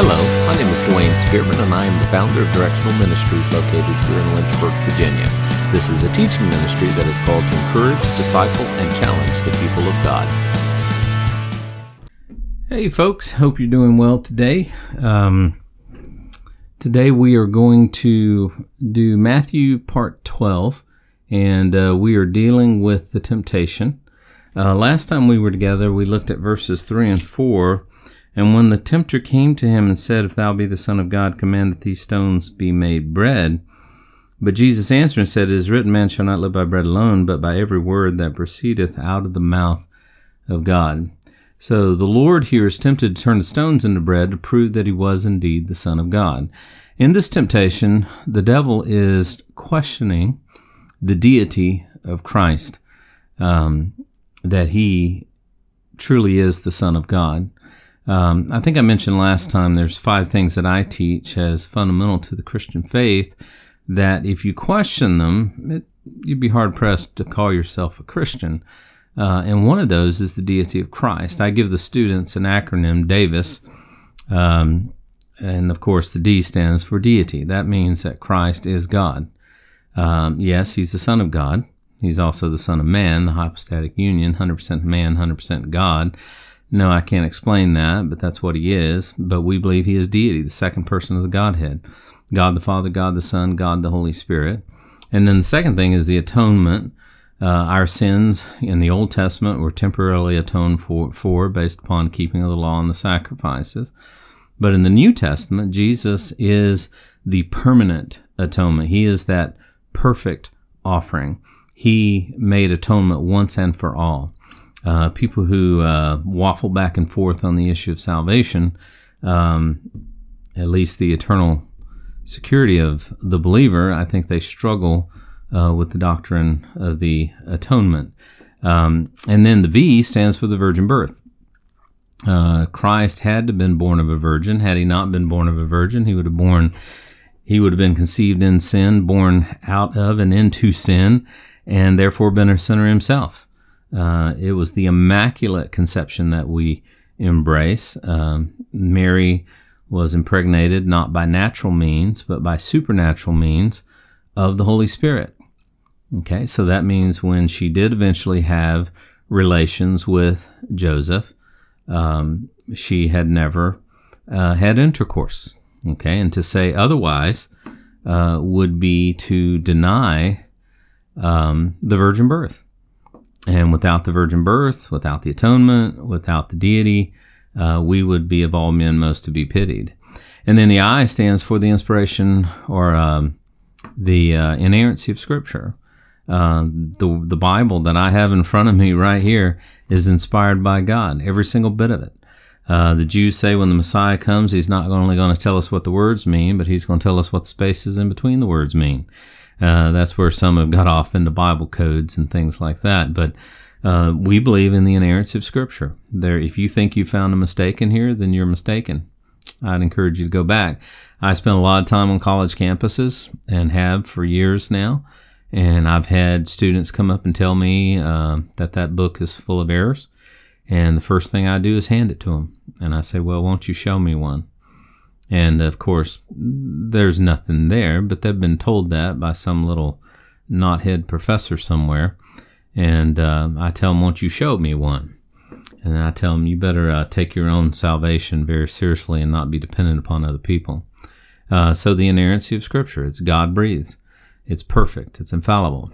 Hello, my name is Dwayne Spearman, and I am the founder of Directional Ministries located here in Lynchburg, Virginia. This is a teaching ministry that is called to encourage, disciple, and challenge the people of God. Hey, folks, hope you're doing well today. Um, today we are going to do Matthew part 12, and uh, we are dealing with the temptation. Uh, last time we were together, we looked at verses 3 and 4 and when the tempter came to him and said, If thou be the Son of God, command that these stones be made bread. But Jesus answered and said, It is written, Man shall not live by bread alone, but by every word that proceedeth out of the mouth of God. So the Lord here is tempted to turn the stones into bread to prove that he was indeed the Son of God. In this temptation, the devil is questioning the deity of Christ, um, that he truly is the Son of God. Um, I think I mentioned last time there's five things that I teach as fundamental to the Christian faith that if you question them, it, you'd be hard pressed to call yourself a Christian. Uh, and one of those is the deity of Christ. I give the students an acronym, Davis. Um, and of course, the D stands for deity. That means that Christ is God. Um, yes, he's the Son of God. He's also the Son of Man, the hypostatic union, 100% man, 100% God. No, I can't explain that, but that's what he is. But we believe he is deity, the second person of the Godhead God the Father, God the Son, God the Holy Spirit. And then the second thing is the atonement. Uh, our sins in the Old Testament were temporarily atoned for, for based upon keeping of the law and the sacrifices. But in the New Testament, Jesus is the permanent atonement. He is that perfect offering. He made atonement once and for all uh, people who uh, waffle back and forth on the issue of salvation, um, at least the eternal security of the believer, I think they struggle uh, with the doctrine of the atonement. Um, and then the V stands for the virgin birth. Uh, Christ had to have been born of a virgin. Had he not been born of a virgin, he would have born. He would have been conceived in sin, born out of and into sin, and therefore been a sinner himself. Uh, it was the Immaculate Conception that we embrace. Um, Mary was impregnated not by natural means, but by supernatural means of the Holy Spirit. Okay, so that means when she did eventually have relations with Joseph, um, she had never uh, had intercourse. Okay, and to say otherwise uh, would be to deny um, the virgin birth. And without the virgin birth, without the atonement, without the deity, uh, we would be of all men most to be pitied. And then the I stands for the inspiration or um, the uh, inerrancy of Scripture. Uh, the the Bible that I have in front of me right here is inspired by God, every single bit of it. Uh, the Jews say when the Messiah comes, he's not only going to tell us what the words mean, but he's going to tell us what the spaces in between the words mean. Uh, that's where some have got off into Bible codes and things like that. But uh, we believe in the inerrancy of Scripture. There, if you think you found a mistake in here, then you're mistaken. I'd encourage you to go back. I spent a lot of time on college campuses and have for years now. And I've had students come up and tell me uh, that that book is full of errors. And the first thing I do is hand it to them. And I say, well, won't you show me one? And of course, there's nothing there, but they've been told that by some little knothead professor somewhere. And uh, I tell them, Won't you show me one? And I tell them, You better uh, take your own salvation very seriously and not be dependent upon other people. Uh, so, the inerrancy of Scripture, it's God breathed, it's perfect, it's infallible,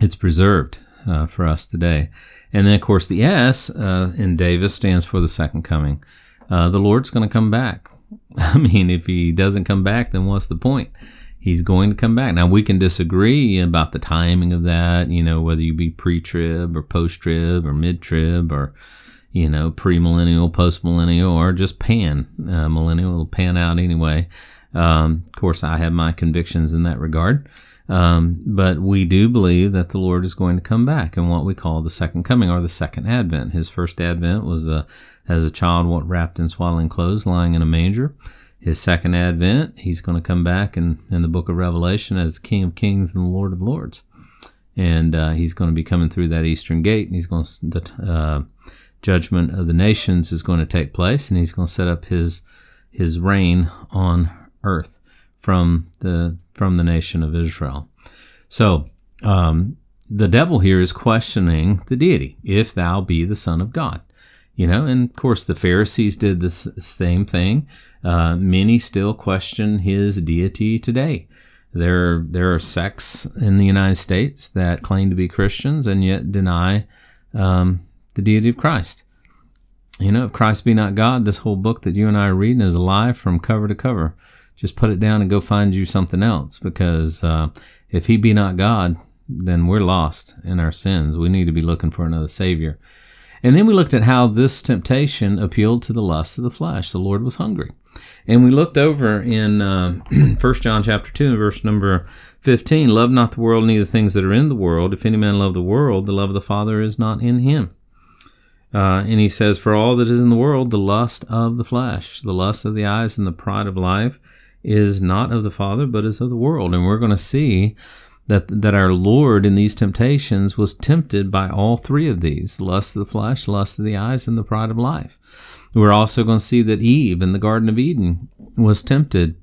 it's preserved uh, for us today. And then, of course, the S uh, in Davis stands for the second coming. Uh, the Lord's going to come back. I mean, if he doesn't come back, then what's the point? He's going to come back. Now, we can disagree about the timing of that, you know, whether you be pre trib or post trib or mid trib or, you know, pre millennial, post millennial, or just pan. Uh, millennial will pan out anyway. Um, of course, I have my convictions in that regard. Um, but we do believe that the Lord is going to come back in what we call the second coming or the second advent. His first advent was a as a child wrapped in swaddling clothes, lying in a manger. His second advent, he's going to come back in, in the book of Revelation as the King of Kings and the Lord of Lords. And uh, he's going to be coming through that eastern gate, and he's going to, the uh, judgment of the nations is going to take place, and he's going to set up his his reign on earth from the from the nation of Israel. So um, the devil here is questioning the deity, if thou be the Son of God. You know, and of course the Pharisees did the same thing. Uh, many still question his deity today. There, there are sects in the United States that claim to be Christians and yet deny um, the deity of Christ. You know, if Christ be not God, this whole book that you and I are reading is a lie from cover to cover. Just put it down and go find you something else because uh, if he be not God, then we're lost in our sins. We need to be looking for another Savior. And then we looked at how this temptation appealed to the lust of the flesh. The Lord was hungry. And we looked over in uh, 1 John chapter 2 verse number 15, love not the world, neither things that are in the world. If any man love the world, the love of the Father is not in him. Uh, and he says, For all that is in the world, the lust of the flesh, the lust of the eyes, and the pride of life is not of the Father, but is of the world. And we're going to see that that our Lord in these temptations was tempted by all three of these: lust of the flesh, lust of the eyes, and the pride of life. We're also going to see that Eve in the Garden of Eden was tempted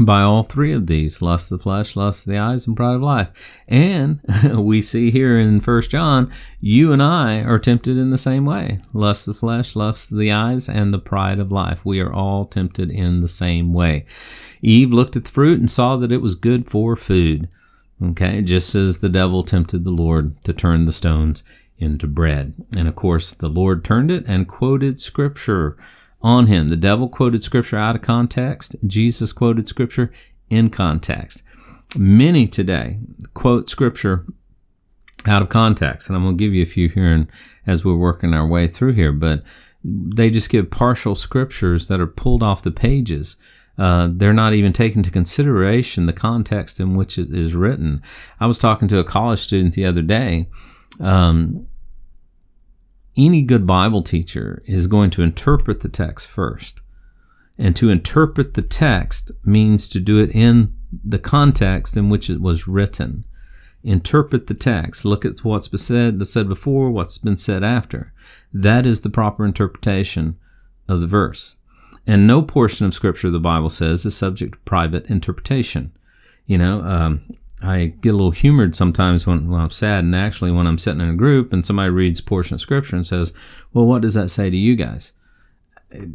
by all three of these lust of the flesh lust of the eyes and pride of life. And we see here in first john you and i are tempted in the same way. Lust of the flesh lust of the eyes and the pride of life. We are all tempted in the same way. Eve looked at the fruit and saw that it was good for food. Okay, just as the devil tempted the Lord to turn the stones into bread. And of course, the Lord turned it and quoted scripture on him. The devil quoted scripture out of context, Jesus quoted scripture in context. Many today quote scripture out of context, and I'm going to give you a few here and as we're working our way through here, but they just give partial scriptures that are pulled off the pages uh, they're not even taking into consideration the context in which it is written. I was talking to a college student the other day. Um, any good Bible teacher is going to interpret the text first. And to interpret the text means to do it in the context in which it was written. Interpret the text. Look at what's been said, said before, what's been said after. That is the proper interpretation of the verse. And no portion of Scripture, the Bible says, is subject to private interpretation. You know, um, I get a little humored sometimes when, when, I'm sad, and actually when I'm sitting in a group and somebody reads a portion of Scripture and says, Well, what does that say to you guys? Uh,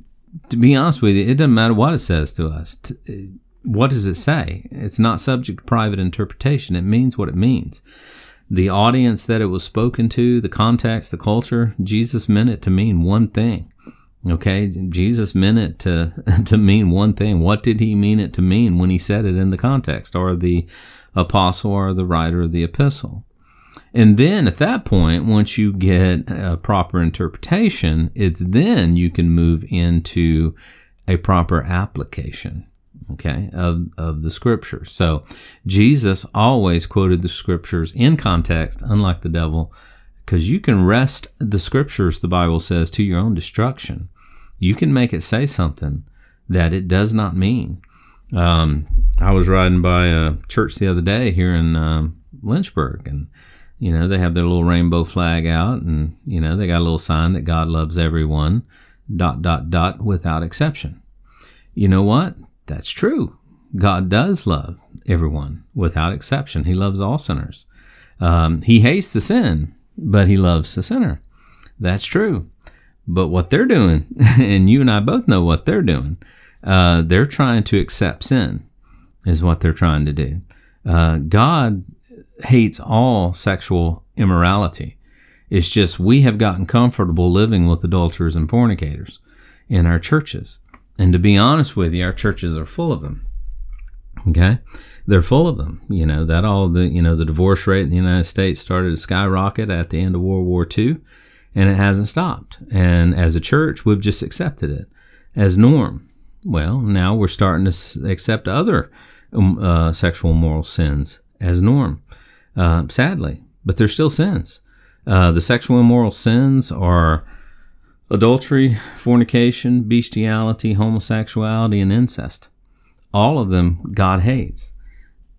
to be honest with you, it doesn't matter what it says to us. Uh, what does it say? It's not subject to private interpretation. It means what it means. The audience that it was spoken to, the context, the culture, Jesus meant it to mean one thing. Okay, Jesus meant it to to mean one thing. What did he mean it to mean when he said it in the context, or the apostle, or the writer of the epistle? And then at that point, once you get a proper interpretation, it's then you can move into a proper application, okay, of, of the scriptures. So Jesus always quoted the scriptures in context, unlike the devil, because you can wrest the scriptures, the Bible says, to your own destruction you can make it say something that it does not mean. Um, I was riding by a church the other day here in um, Lynchburg, and you know they have their little rainbow flag out, and you know they got a little sign that God loves everyone, dot dot dot, without exception. You know what? That's true. God does love everyone without exception. He loves all sinners. Um, he hates the sin, but he loves the sinner. That's true. But what they're doing, and you and I both know what they're doing, uh, they're trying to accept sin, is what they're trying to do. Uh, God hates all sexual immorality. It's just we have gotten comfortable living with adulterers and fornicators in our churches. And to be honest with you, our churches are full of them. Okay? They're full of them. You know, that all the, you know, the divorce rate in the United States started to skyrocket at the end of World War II and it hasn't stopped. And as a church, we've just accepted it as norm. Well, now we're starting to accept other um, uh, sexual moral sins as norm, uh, sadly, but they're still sins. Uh, the sexual immoral sins are adultery, fornication, bestiality, homosexuality, and incest. All of them God hates,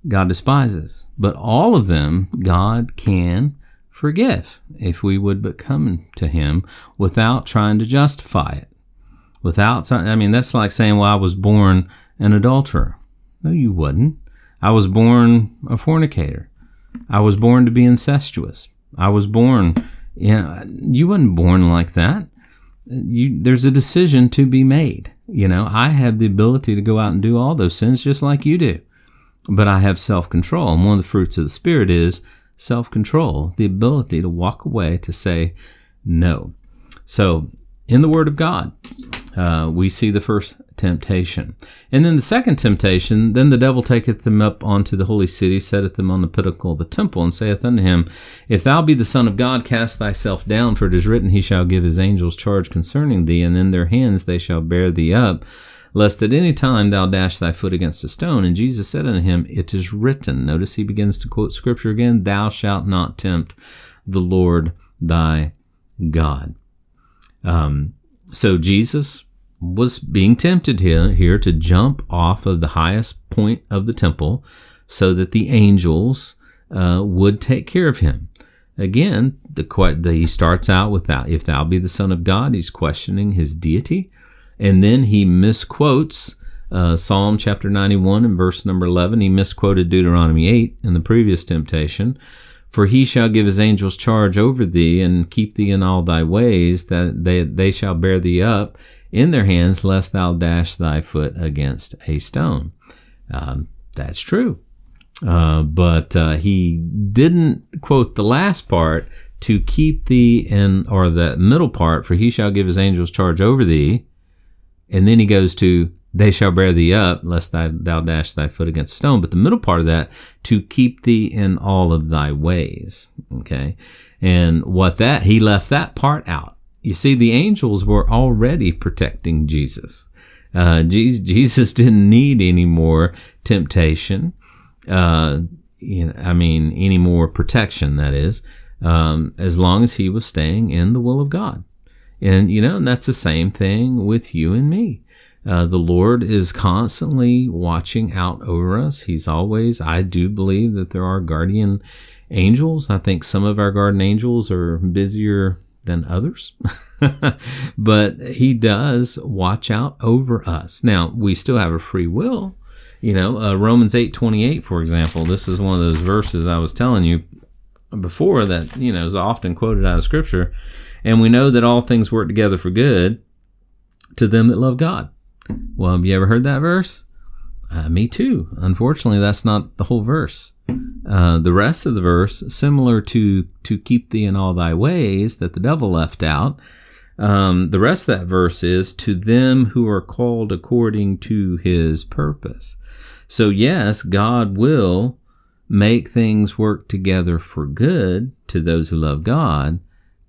God despises, but all of them God can forgive if we would but come to Him without trying to justify it. Without, I mean, that's like saying, well, I was born an adulterer. No, you wouldn't. I was born a fornicator. I was born to be incestuous. I was born, you know, you wasn't born like that. You, there's a decision to be made. You know, I have the ability to go out and do all those sins just like you do, but I have self control. And one of the fruits of the Spirit is self control, the ability to walk away to say no. So, in the Word of God, uh, we see the first temptation. And then the second temptation, then the devil taketh them up unto the holy city, setteth them on the pinnacle of the temple, and saith unto him, If thou be the Son of God, cast thyself down, for it is written, He shall give his angels charge concerning thee, and in their hands they shall bear thee up, lest at any time thou dash thy foot against a stone. And Jesus said unto him, It is written. Notice he begins to quote scripture again, Thou shalt not tempt the Lord thy God. Um, so Jesus was being tempted here, here to jump off of the highest point of the temple so that the angels uh, would take care of him. Again, the, the, he starts out with that. If thou be the Son of God, he's questioning his deity. And then he misquotes uh, Psalm chapter 91 and verse number 11. He misquoted Deuteronomy 8 in the previous temptation. For he shall give his angels charge over thee and keep thee in all thy ways, that they, they shall bear thee up in their hands, lest thou dash thy foot against a stone. Um, that's true. Uh, but uh, he didn't quote the last part to keep thee in, or the middle part, for he shall give his angels charge over thee. And then he goes to they shall bear thee up, lest thou, dash thy foot against a stone. But the middle part of that, to keep thee in all of thy ways. Okay. And what that, he left that part out. You see, the angels were already protecting Jesus. Uh, Jesus didn't need any more temptation. Uh, you know, I mean, any more protection, that is, um, as long as he was staying in the will of God. And, you know, and that's the same thing with you and me. Uh, the Lord is constantly watching out over us. He's always, I do believe that there are guardian angels. I think some of our guardian angels are busier than others, but He does watch out over us. Now, we still have a free will. You know, uh, Romans 8 28, for example, this is one of those verses I was telling you before that, you know, is often quoted out of Scripture. And we know that all things work together for good to them that love God well, have you ever heard that verse? Uh, me too. Unfortunately, that's not the whole verse. Uh, the rest of the verse, similar to to keep thee in all thy ways, that the devil left out. Um, the rest of that verse is to them who are called according to his purpose. So yes, God will make things work together for good to those who love God,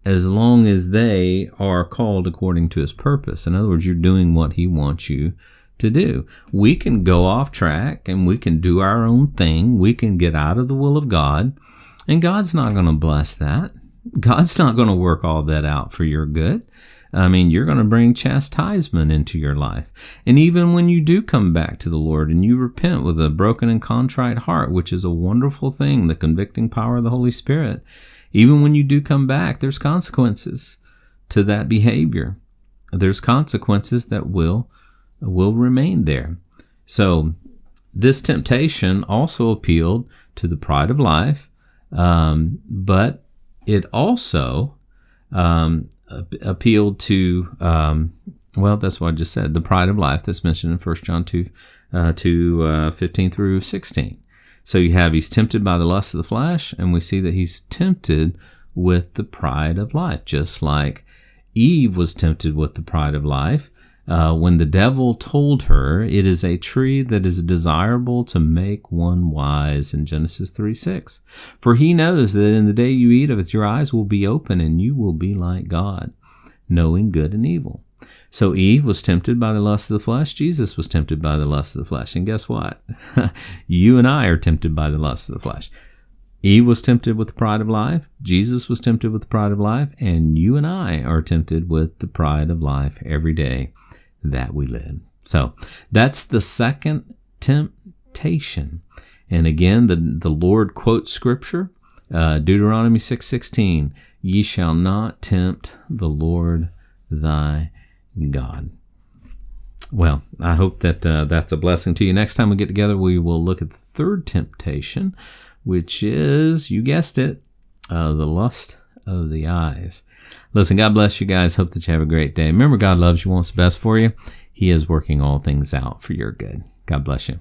as long as they are called according to his purpose. In other words, you're doing what he wants you to do. We can go off track and we can do our own thing. We can get out of the will of God, and God's not going to bless that. God's not going to work all that out for your good. I mean, you're going to bring chastisement into your life. And even when you do come back to the Lord and you repent with a broken and contrite heart, which is a wonderful thing, the convicting power of the Holy Spirit, even when you do come back, there's consequences to that behavior. There's consequences that will will remain there. So this temptation also appealed to the pride of life, um, but it also um, appealed to um, well, that's what I just said, the pride of life that's mentioned in 1 John 2, uh, 2 uh, 15 through 16. So you have he's tempted by the lust of the flesh, and we see that he's tempted with the pride of life, just like Eve was tempted with the pride of life. Uh, when the devil told her it is a tree that is desirable to make one wise in Genesis 3 6. For he knows that in the day you eat of it, your eyes will be open and you will be like God, knowing good and evil. So Eve was tempted by the lust of the flesh. Jesus was tempted by the lust of the flesh. And guess what? you and I are tempted by the lust of the flesh. Eve was tempted with the pride of life. Jesus was tempted with the pride of life. And you and I are tempted with the pride of life every day that we live. So that's the second temptation. And again, the, the Lord quotes scripture, uh, Deuteronomy 6.16, Ye shall not tempt the Lord thy God. well, I hope that uh, that's a blessing to you. Next time we get together, we will look at the third temptation, which is, you guessed it, uh, the lust of the eyes. Listen, God bless you guys. Hope that you have a great day. Remember, God loves you, wants the best for you. He is working all things out for your good. God bless you.